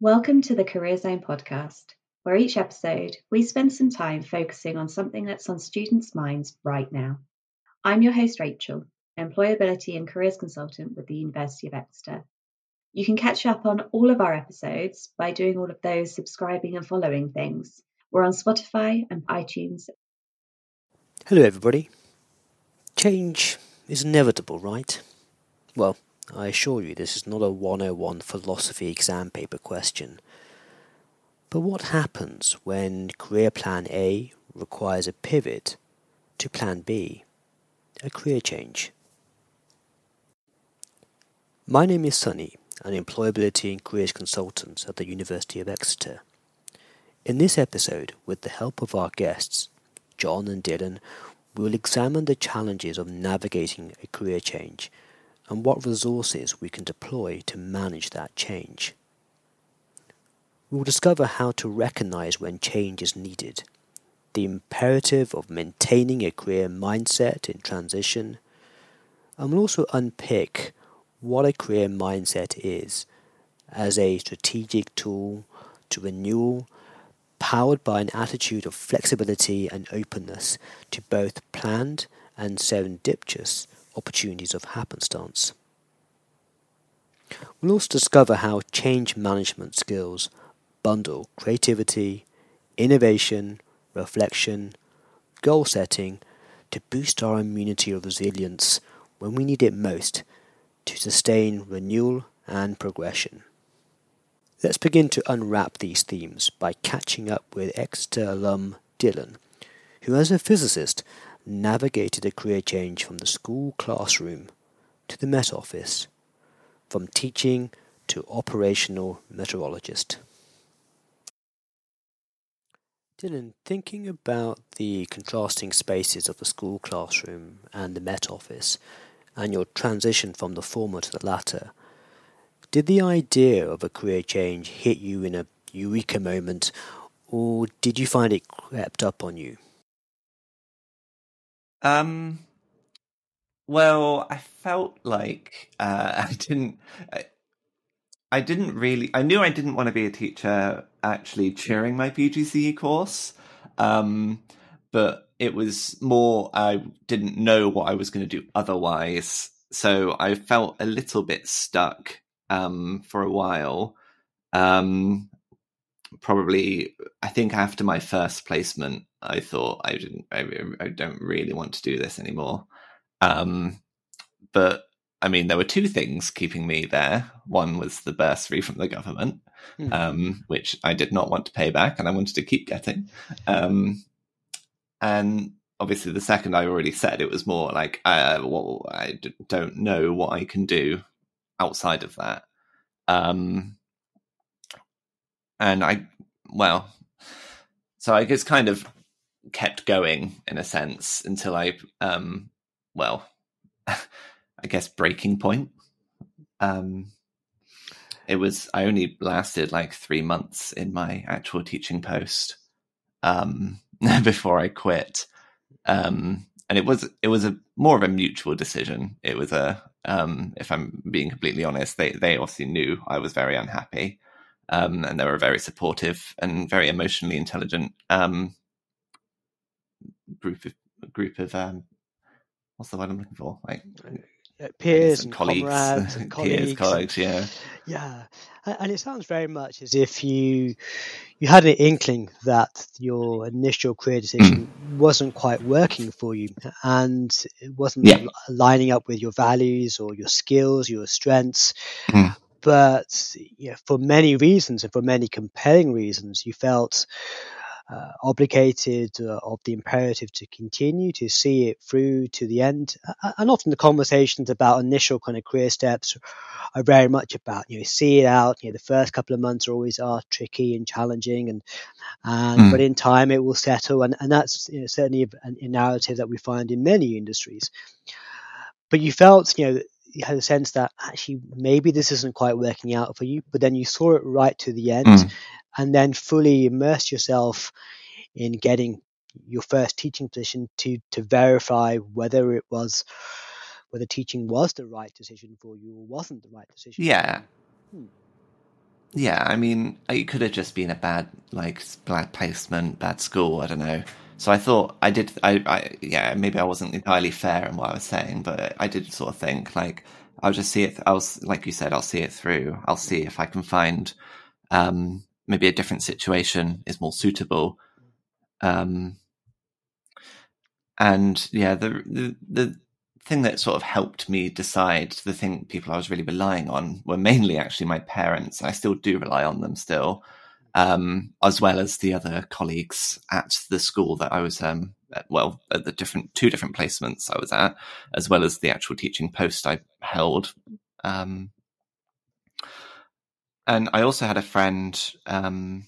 Welcome to the Career Zone podcast, where each episode we spend some time focusing on something that's on students' minds right now. I'm your host, Rachel, Employability and Careers Consultant with the University of Exeter. You can catch up on all of our episodes by doing all of those subscribing and following things. We're on Spotify and iTunes. Hello, everybody. Change is inevitable, right? Well, I assure you this is not a 101 philosophy exam paper question. But what happens when career plan A requires a pivot to plan B, a career change? My name is Sunny, an employability and careers consultant at the University of Exeter. In this episode, with the help of our guests, John and Dylan, we will examine the challenges of navigating a career change and what resources we can deploy to manage that change. We will discover how to recognize when change is needed, the imperative of maintaining a career mindset in transition, and we'll also unpick what a career mindset is as a strategic tool to renewal powered by an attitude of flexibility and openness to both planned and serendipitous opportunities of happenstance. We'll also discover how change management skills bundle creativity, innovation, reflection, goal setting to boost our immunity or resilience when we need it most to sustain renewal and progression. Let's begin to unwrap these themes by catching up with Exeter alum Dylan, who, as a physicist, navigated a career change from the school classroom to the Met Office, from teaching to operational meteorologist. Dylan, thinking about the contrasting spaces of the school classroom and the Met Office, and your transition from the former to the latter, did the idea of a career change hit you in a eureka moment, or did you find it crept up on you? Um, well, I felt like uh, I didn't. I, I didn't really. I knew I didn't want to be a teacher actually during my PGCE course, um, but it was more. I didn't know what I was going to do otherwise, so I felt a little bit stuck um, for a while. Um, probably, I think after my first placement, I thought I didn't, I, I don't really want to do this anymore. Um, but I mean, there were two things keeping me there. One was the bursary from the government, mm. um, which I did not want to pay back, and I wanted to keep getting. Um, and obviously, the second I already said it was more like, uh, well, I don't know what I can do outside of that. Um, and I, well, so I guess kind of kept going in a sense until I, um, well, I guess breaking point. Um, it was I only lasted like three months in my actual teaching post um, before I quit, um, and it was it was a more of a mutual decision. It was a um, if I'm being completely honest, they they obviously knew I was very unhappy, um, and they were very supportive and very emotionally intelligent um, group of group of um, what's the word I'm looking for? Like peers and colleagues, and colleagues, peers, colleagues, yeah, yeah. And it sounds very much as if you you had an inkling that your initial career decision wasn't quite working for you, and it wasn't yeah. lining up with your values or your skills, your strengths. Mm. But yeah, for many reasons and for many compelling reasons, you felt uh, obligated uh, of the imperative to continue to see it through to the end. And often the conversations about initial kind of career steps are very much about you know see it out. You know the first couple of months are always are tricky and challenging, and and mm. but in time it will settle, and and that's you know, certainly a, a narrative that we find in many industries. But you felt you know you had a sense that actually maybe this isn't quite working out for you, but then you saw it right to the end, mm and then fully immerse yourself in getting your first teaching position to to verify whether it was whether teaching was the right decision for you or wasn't the right decision. Yeah. Hmm. yeah, I mean, it could have just been a bad, like, bad placement, bad school. I don't know. So I thought I did. I, I yeah, maybe I wasn't entirely fair in what I was saying, but I did sort of think like I'll just see it. I'll like you said, I'll see it through. I'll see if I can find um, maybe a different situation is more suitable. Um, and yeah, the, the the thing that sort of helped me decide the thing people I was really relying on were mainly actually my parents. I still do rely on them still, um, as well as the other colleagues at the school that I was, um, at, well, at the different two different placements I was at, as well as the actual teaching post I held. Um, and I also had a friend um,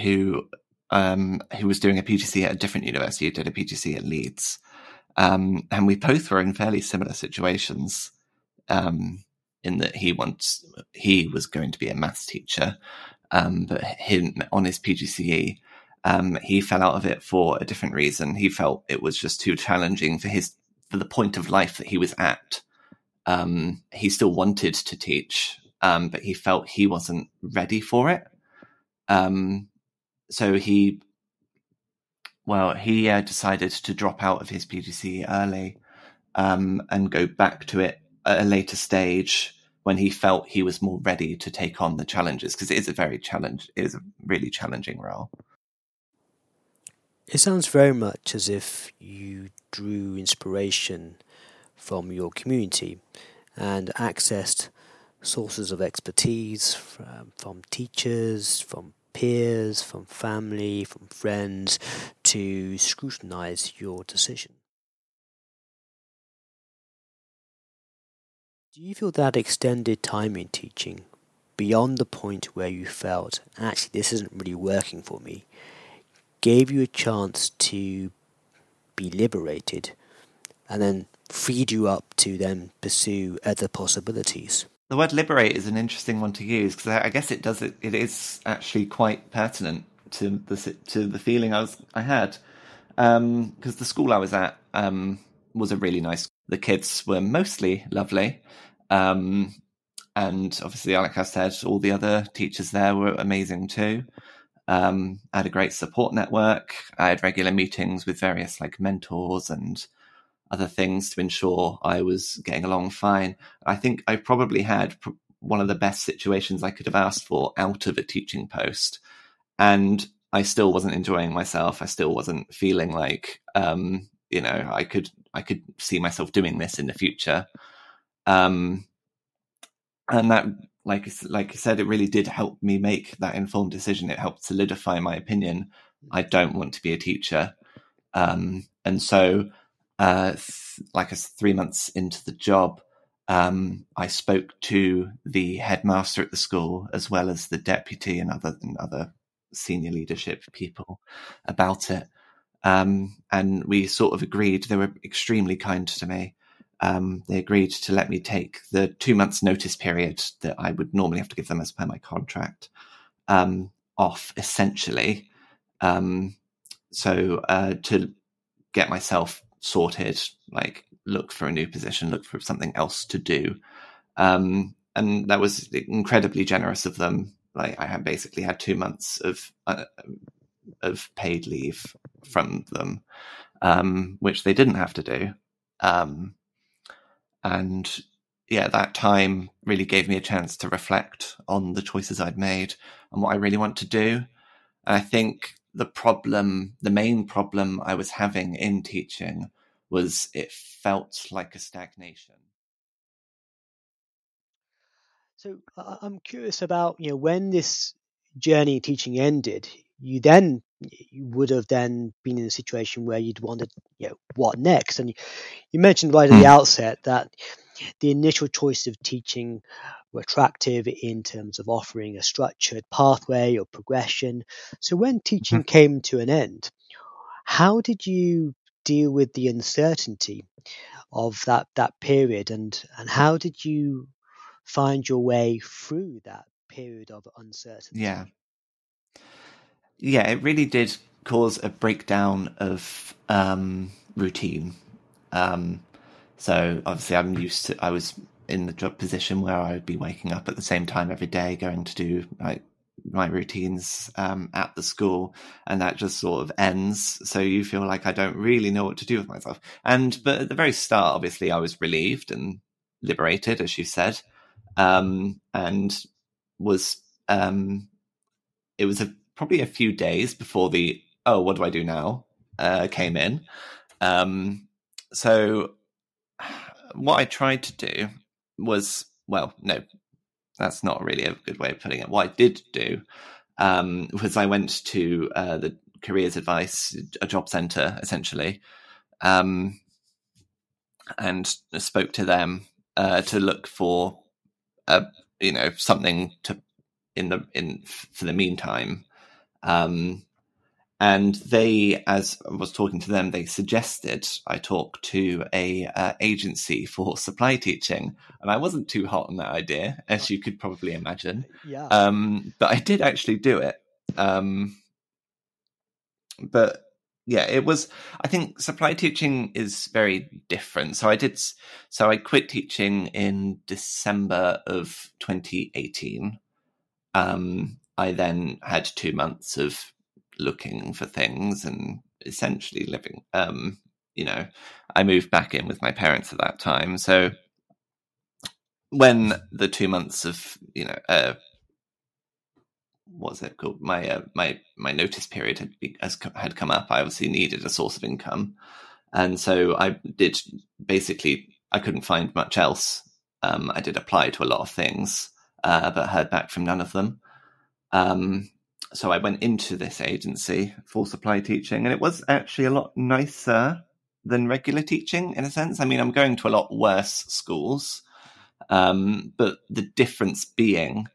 who um, who was doing a PGC at a different university, did a PGC at Leeds, um, and we both were in fairly similar situations. Um, in that he wants he was going to be a maths teacher, um, but him on his PGCE, um, he fell out of it for a different reason. He felt it was just too challenging for his for the point of life that he was at. Um, he still wanted to teach, um, but he felt he wasn't ready for it. Um, so he well, he uh, decided to drop out of his PGCE early um, and go back to it at a later stage when he felt he was more ready to take on the challenges because it is a very challenge, it is a really challenging role. It sounds very much as if you drew inspiration from your community and accessed sources of expertise from, from teachers, from peers, from family, from friends to scrutinize your decision. Do you feel that extended time in teaching, beyond the point where you felt, actually, this isn't really working for me, gave you a chance to be liberated and then freed you up to then pursue other possibilities? The word liberate is an interesting one to use because I guess it does it. It is actually quite pertinent to the to the feeling I was I had because um, the school I was at um, was a really nice. The kids were mostly lovely, um, and obviously, like I said, all the other teachers there were amazing too. Um, I had a great support network. I had regular meetings with various like mentors and other things to ensure I was getting along fine. I think I probably had one of the best situations I could have asked for out of a teaching post. And I still wasn't enjoying myself. I still wasn't feeling like, um, you know, I could, I could see myself doing this in the future. Um, and that, like, like I said, it really did help me make that informed decision. It helped solidify my opinion. I don't want to be a teacher. Um, and so uh, th- like a three months into the job, um, I spoke to the headmaster at the school as well as the deputy and other and other senior leadership people about it. Um, and we sort of agreed. They were extremely kind to me. Um, they agreed to let me take the two months notice period that I would normally have to give them as per my contract um, off, essentially. Um, so uh, to get myself sorted, like look for a new position, look for something else to do. Um, and that was incredibly generous of them. Like I had basically had two months of uh, of paid leave from them, um, which they didn't have to do. Um, and yeah, that time really gave me a chance to reflect on the choices I'd made and what I really want to do. And I think the problem, the main problem I was having in teaching was it felt like a stagnation. So I'm curious about you know when this journey teaching ended. You then you would have then been in a situation where you'd wanted you know what next, and you, you mentioned right at the hmm. outset that the initial choice of teaching were attractive in terms of offering a structured pathway or progression. So when teaching mm-hmm. came to an end, how did you deal with the uncertainty of that that period and and how did you find your way through that period of uncertainty yeah yeah it really did cause a breakdown of um, routine um, so obviously i'm used to i was in the job position where I would be waking up at the same time every day, going to do like my routines um, at the school, and that just sort of ends. So you feel like I don't really know what to do with myself. And but at the very start, obviously, I was relieved and liberated, as you said, um, and was um, it was a, probably a few days before the oh, what do I do now? Uh, came in. Um, so what I tried to do was well, no, that's not really a good way of putting it. What I did do um, was I went to uh, the careers advice, a job center essentially, um, and spoke to them uh, to look for a you know something to in the in for the meantime. Um, and they, as I was talking to them, they suggested I talk to a uh, agency for supply teaching, and I wasn't too hot on that idea, as you could probably imagine. Yeah. Um, but I did actually do it. Um, but yeah, it was. I think supply teaching is very different. So I did. So I quit teaching in December of 2018. Um, I then had two months of looking for things and essentially living. Um, you know, I moved back in with my parents at that time, so when the two months of you know uh, what's it called? My uh, my my notice period had has, had come up. I obviously needed a source of income. And so i did basically i couldn't find much else. Um, i did apply to a lot of things uh, but heard back from none of them um, so I went into this agency for supply teaching, and it was actually a lot nicer than regular teaching in a sense. I mean, I'm going to a lot worse schools, um, but the difference being,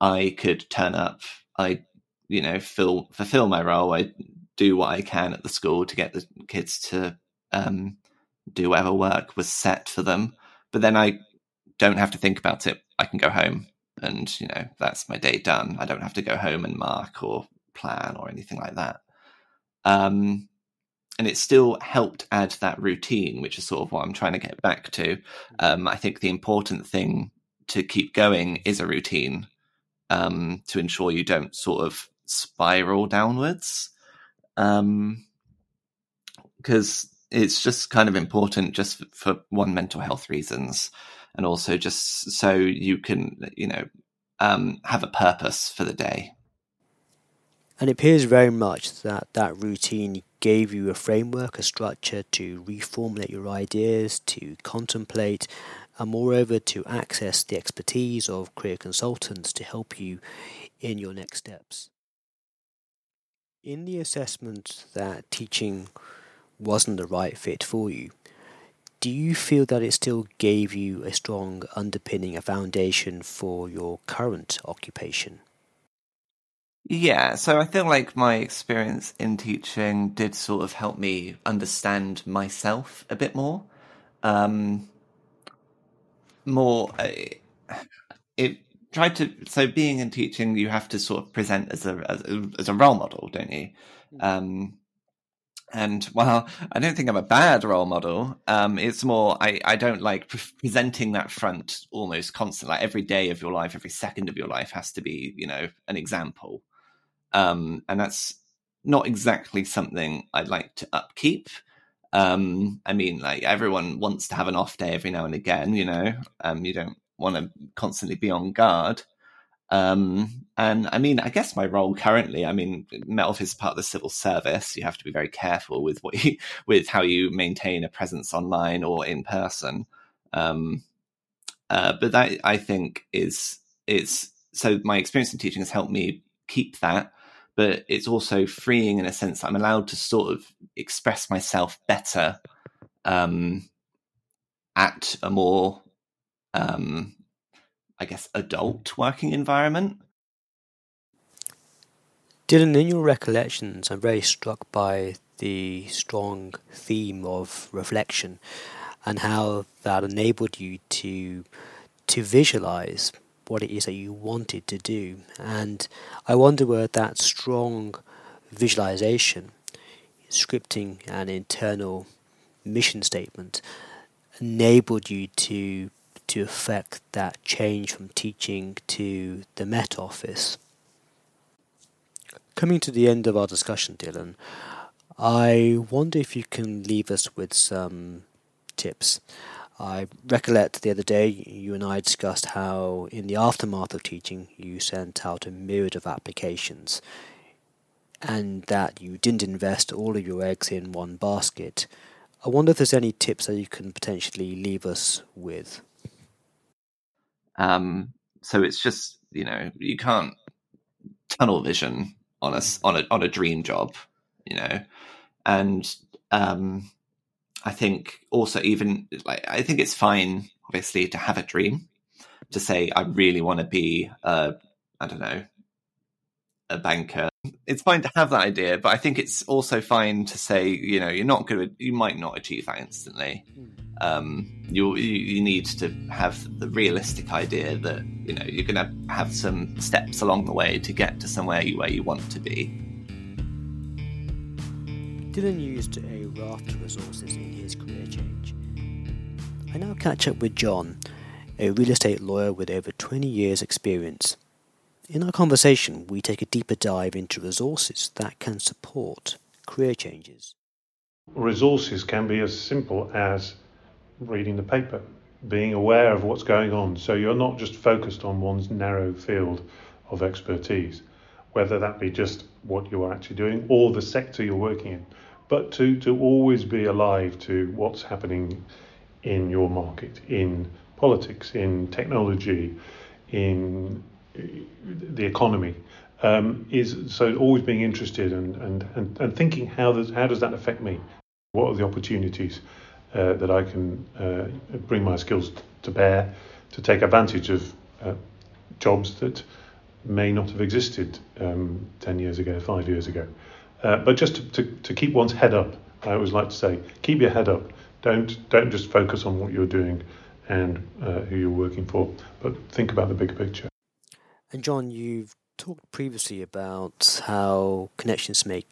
I could turn up, I, you know, fill, fulfill my role, I do what I can at the school to get the kids to um, do whatever work was set for them, but then I don't have to think about it. I can go home and you know that's my day done. I don't have to go home and mark or plan or anything like that. Um, and it still helped add that routine, which is sort of what I'm trying to get back to. Um, I think the important thing to keep going is a routine um, to ensure you don't sort of spiral downwards. Um, Because it's just kind of important, just for one mental health reasons, and also just so you can, you know, um, have a purpose for the day. And it appears very much that that routine gave you a framework, a structure to reformulate your ideas, to contemplate, and moreover to access the expertise of career consultants to help you in your next steps. In the assessment that teaching wasn't the right fit for you, do you feel that it still gave you a strong underpinning, a foundation for your current occupation? Yeah, so I feel like my experience in teaching did sort of help me understand myself a bit more. Um, more, uh, it tried to. So being in teaching, you have to sort of present as a as a, as a role model, don't you? Hmm. Um, and while I don't think I'm a bad role model, um, it's more I, I don't like pre- presenting that front almost constantly. Like every day of your life, every second of your life has to be, you know, an example. Um, and that's not exactly something I'd like to upkeep. Um, I mean, like everyone wants to have an off day every now and again, you know. Um, you don't want to constantly be on guard. Um, and I mean, I guess my role currently, I mean, Office is part of the civil service. You have to be very careful with what you, with how you maintain a presence online or in person. Um, uh, but that I think is, is so my experience in teaching has helped me keep that, but it's also freeing in a sense I'm allowed to sort of express myself better, um, at a more, um, I guess, adult working environment. Dylan, in your recollections, I'm very struck by the strong theme of reflection and how that enabled you to to visualize what it is that you wanted to do. And I wonder where that strong visualization, scripting, and internal mission statement enabled you to to affect that change from teaching to the Met Office? Coming to the end of our discussion, Dylan, I wonder if you can leave us with some tips. I recollect the other day you and I discussed how, in the aftermath of teaching, you sent out a myriad of applications and that you didn't invest all of your eggs in one basket. I wonder if there's any tips that you can potentially leave us with. Um, so it's just you know you can't tunnel vision on a on a on a dream job, you know, and um, I think also even like I think it's fine, obviously, to have a dream, to say I really want to be a I don't know a banker. It's fine to have that idea, but I think it's also fine to say, you know, you're not going to, you might not achieve that instantly. Um, you, you need to have the realistic idea that you know you're going to have some steps along the way to get to somewhere you, where you want to be. Dylan used a raft of resources in his career change. I now catch up with John, a real estate lawyer with over 20 years' experience. In our conversation, we take a deeper dive into resources that can support career changes. Resources can be as simple as reading the paper, being aware of what's going on. So you're not just focused on one's narrow field of expertise, whether that be just what you are actually doing or the sector you're working in but to, to always be alive to what's happening in your market, in politics, in technology, in the economy. Um, is so always being interested and, and, and, and thinking how does how does that affect me? What are the opportunities uh, that I can uh, bring my skills to bear to take advantage of uh, jobs that may not have existed um, 10 years ago, five years ago. Uh, but just to, to, to, keep one's head up, I always like to say, keep your head up. Don't don't just focus on what you're doing and uh, who you're working for, but think about the bigger picture. And John, you've talked previously about how connections make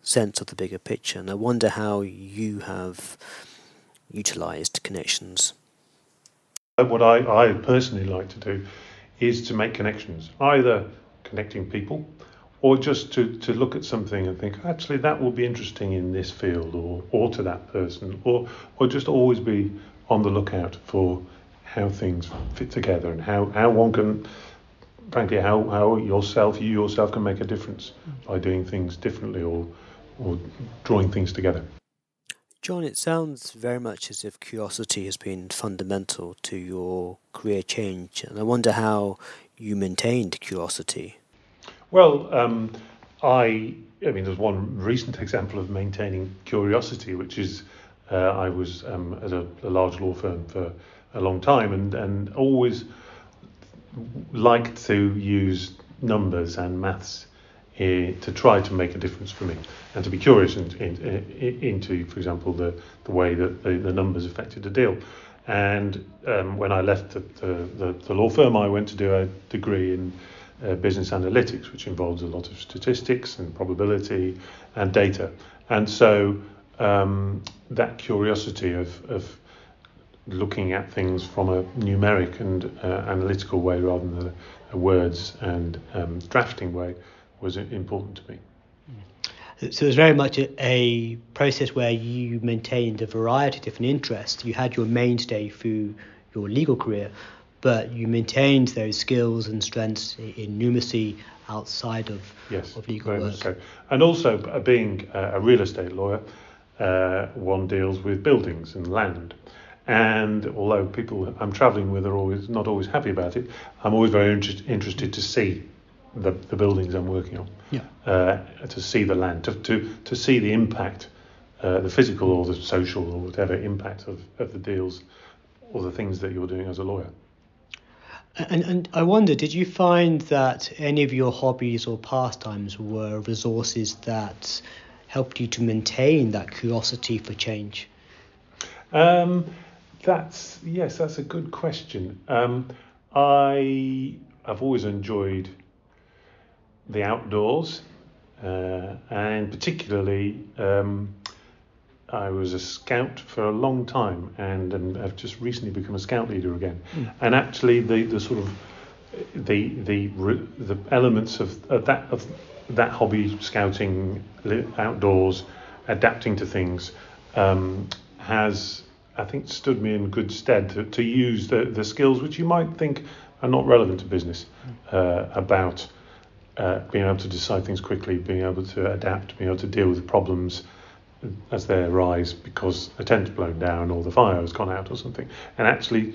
sense of the bigger picture, and I wonder how you have utilized connections. Uh, what I, I personally like to do is to make connections, either connecting people or just to, to look at something and think, actually, that will be interesting in this field or, or to that person, or, or just always be on the lookout for how things fit together and how, how one can, frankly, how, how yourself, you yourself can make a difference by doing things differently or, or drawing things together. John, it sounds very much as if curiosity has been fundamental to your career change, and I wonder how you maintained curiosity. Well, um, I, I mean, there's one recent example of maintaining curiosity, which is uh, I was um, at a, a, large law firm for a long time and, and always liked to use numbers and maths uh, to try to make a difference for me and to be curious in, in, in, into, for example, the, the way that the, the numbers affected the deal. And um, when I left the, the, the, law firm, I went to do a degree in uh, business analytics, which involves a lot of statistics and probability and data. And so um, that curiosity of, of looking at things from a numeric and uh, analytical way rather than a, words and um, drafting way was important to me. So it was very much a, a, process where you maintained a variety of different interests. You had your mainstay through your legal career, but you maintained those skills and strengths in numeracy outside of, yes, of legal work. So. And also, uh, being a real estate lawyer, uh, one deals with buildings and land. And although people I'm travelling with are always not always happy about it, I'm always very inter- interested to see the, the buildings I'm working on, yeah. uh, to see the land, to, to, to see the impact, uh, the physical or the social or whatever impact of, of the deals or the things that you're doing as a lawyer. And, and I wonder, did you find that any of your hobbies or pastimes were resources that helped you to maintain that curiosity for change? Um, that's yes, that's a good question. Um, I have always enjoyed the outdoors, uh, and particularly um, I was a scout for a long time, and, and I've just recently become a scout leader again. Mm. And actually, the, the sort of the the the elements of, of that of that hobby, scouting, outdoors, adapting to things, um, has I think stood me in good stead to, to use the, the skills which you might think are not relevant to business mm. uh, about uh, being able to decide things quickly, being able to adapt, being able to deal with problems as they arise because a tent's blown down or the fire has gone out or something. And actually,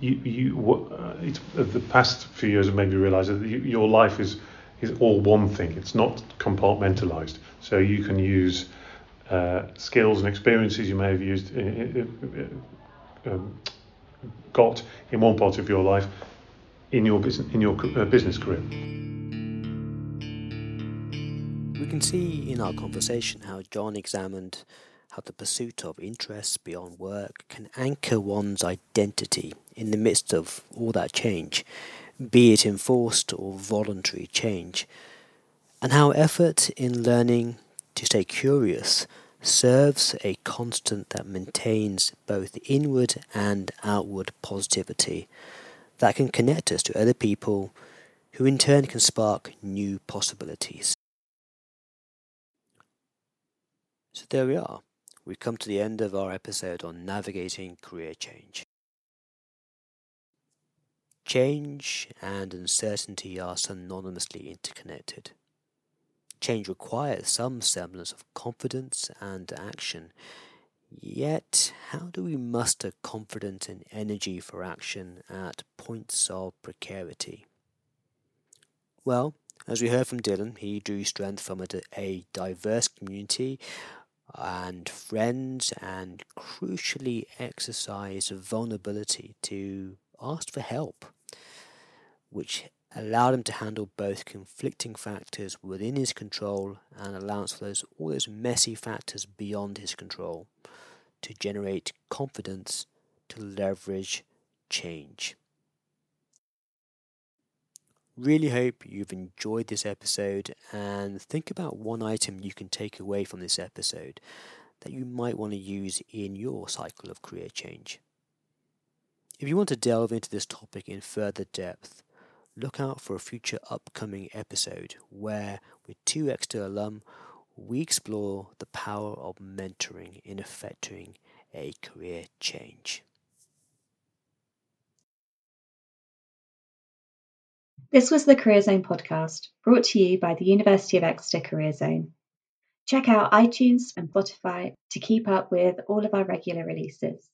you, you uh, the past few years have made me realise that you, your life is is all one thing. It's not compartmentalised. So you can use uh, skills and experiences you may have used in, um, got in one part of your life in your business in your uh, business career. We can see in our conversation how John examined how the pursuit of interests beyond work can anchor one's identity in the midst of all that change, be it enforced or voluntary change, and how effort in learning to stay curious serves a constant that maintains both inward and outward positivity that can connect us to other people who in turn can spark new possibilities. So there we are. We've come to the end of our episode on navigating career change. Change and uncertainty are synonymously interconnected. Change requires some semblance of confidence and action. Yet, how do we muster confidence and energy for action at points of precarity? Well, as we heard from Dylan, he drew strength from a, a diverse community and friends, and crucially exercised vulnerability to ask for help, which allowed him to handle both conflicting factors within his control and allows for those all those messy factors beyond his control to generate confidence to leverage change. Really hope you've enjoyed this episode and think about one item you can take away from this episode that you might want to use in your cycle of career change. If you want to delve into this topic in further depth, look out for a future upcoming episode where, with two Exeter alum, we explore the power of mentoring in effecting a career change. This was the Career Zone podcast, brought to you by the University of Exeter Career Zone. Check out iTunes and Spotify to keep up with all of our regular releases.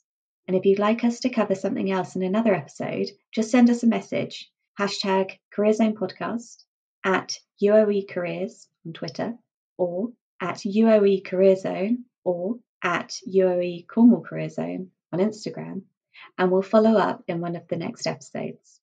And if you'd like us to cover something else in another episode, just send us a message hashtag Career Zone Podcast at UOE Careers on Twitter or at UOE Career Zone or at UOE Cornwall Career Zone on Instagram, and we'll follow up in one of the next episodes.